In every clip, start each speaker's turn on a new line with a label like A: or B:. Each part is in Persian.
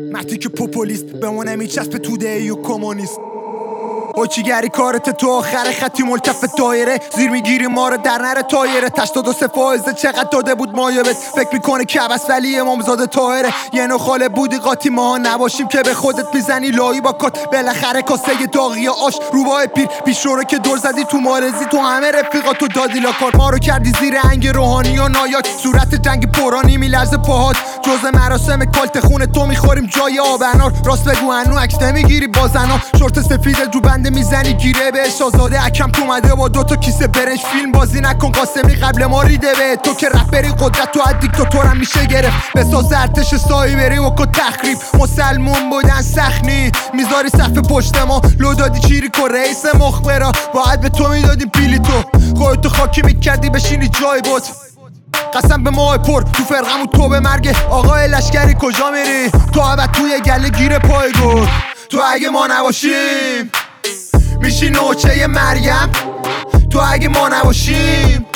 A: مرتی که پوپولیست بمونه میچسب توده ای و کمونیست. گری کارت تو آخر خطی ملتف دایره. زیر می‌گیری ما رو در نره تایره تشتاد و فایزه چقدر داده بود مایبت فکر می‌کنه کبس ولی امامزاده تایره یه نو بودی قاطی ما نباشیم که به خودت می‌زنی. لایی با کات. بالاخره کاسه داغی آش روبای پیر. پیش رو که دور زدی تو مارزی. تو همه رفیقاتو دادی لاکار ما رو کردی زیر انگ روحانی و نایاک. صورت جنگ پرانی میلرزه پاهات. جز مراسم کالت خونه تو می‌خوریم جای آبنار راست بگو انو عکس نمی‌گیری بازنا شورت سفید جو بنده می‌زنی گیره به شازاده اکم اومده با دوتا کیسه برنج. فیلم بازی نکن قاسمی قبل ما ریده به. تو که رپری قدرت تو تو هم میشه گرفت. بساز ارتش سایی بری و کو تخریب. مسلمون بودن سخنی می‌ذاری صف پشت ما. لو دادی چیری کو رئیس مخبرا. باید به تو می‌دادیم پیلی تو. خودتو خاکی می‌کردی بشینی جای بود قسم به ماه پر. تو فرقمون تو به مرگ آقای لشکری کجا میری؟ تو عبد توی گله گیر پای گور تو اگه ما نباشیم. میشی نوچه مریم؟ تو اگه ما نباشیم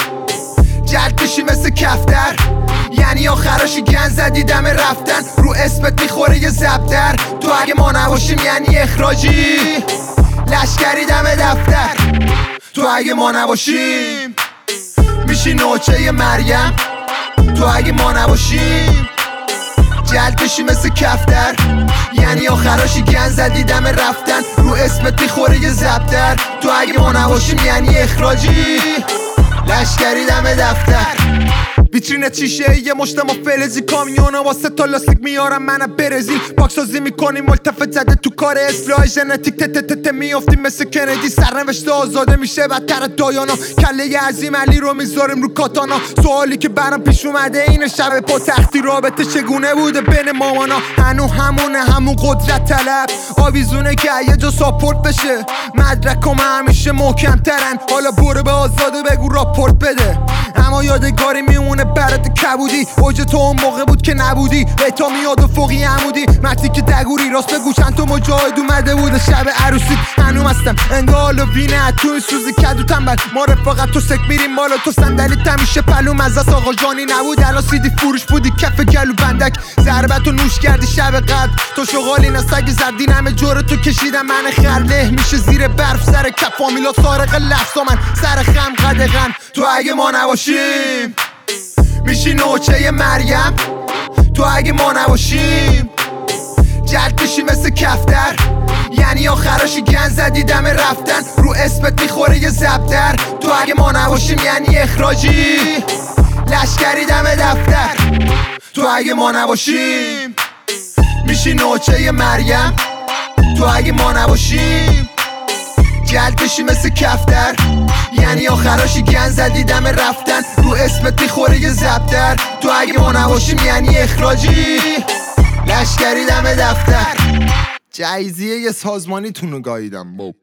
A: جلد میشی مثل کفتر. یعنی آخراشی گن زدی دم رفتن. رو اسمت می‌خوره یه زبدر. تو اگه ما نباشیم یعنی اخراجی. لشکری دم دفتر. تو اگه ما نباشیم میشی نوچه مریم. تو اگه ما نباشیم جلد بشی مثل کفتر. یعنی آخراشی گن زدی دم رفتن. رو اسمت می‌خوره یه زبدر. تو اگه ما نباشیم یعنی اخراجی. لشکری دم دفتر. ویترین چیشه یه مشت ما فلزی. کامیونا واسه تا لاستیک میارم منم برزیل پاکسازی می‌کنیم ملتفت زده تو کار اصلاح ژنتیک. تت میافتیم مثل کندی. سرنوشته آزاده میشه بدتر دایانا کله عظیم علی رو می‌ذاریم رو کاتانا سوالی که برام پیش اومده این شب پا تختی رابطه چگونه بوده بین مامانا هنو همونه همون قدرت طلب. آویزونه که یه جا ساپورت بشه. مدرکم همیشه محکم ترن حالا برو به آزاده بگو راپورت بده. اما یادگاری میمونه برات کبودی. اوج تو اون موقع بود که نبودی. تا میاد و فوقی عمودی. متی که دگوری. راست بگو چند تو مجاهد اومده بود شب عروسی هنوم هستم. انگال و وینه تو این سوزی کدو تنبل ما رفاقت تو سک میریم بالا. تو صندلی تمیشه پلو مزاس آقا جانی نبود. الان سیدی فروش بودی. کف گلو بندک. ضربت نوش کردی شب قد تو شغالی نسگ زدی همه جور تو کشیدم. من خرله میشه زیر برف. سر کف فامیلا سارق لفظا من. سر خم قدغن. تو اگه ما نباشیم. میشی نوچه مریم. تو اگه ما نباشیم. جلد میشی مثل کفتر. یعنی آخراشی گن زدی دم رفتن. رو اسمت می‌خوره یه زبدر. تو اگه ما نباشیم یعنی اخراجی. لشکری دم دفتر. تو اگه ما نباشیم. میشی نوچه مریم. تو اگه ما نباشیم. جلد بشی مثل کفتر. یعنی آخراشی گن زدی دم رفتن. رو اسمت می‌خوره یه زبدر. تو اگه ما نباشیم یعنی اخراجی. لشکری دم دفتر. جایزیه یه سازمانی تونو گاییدم باب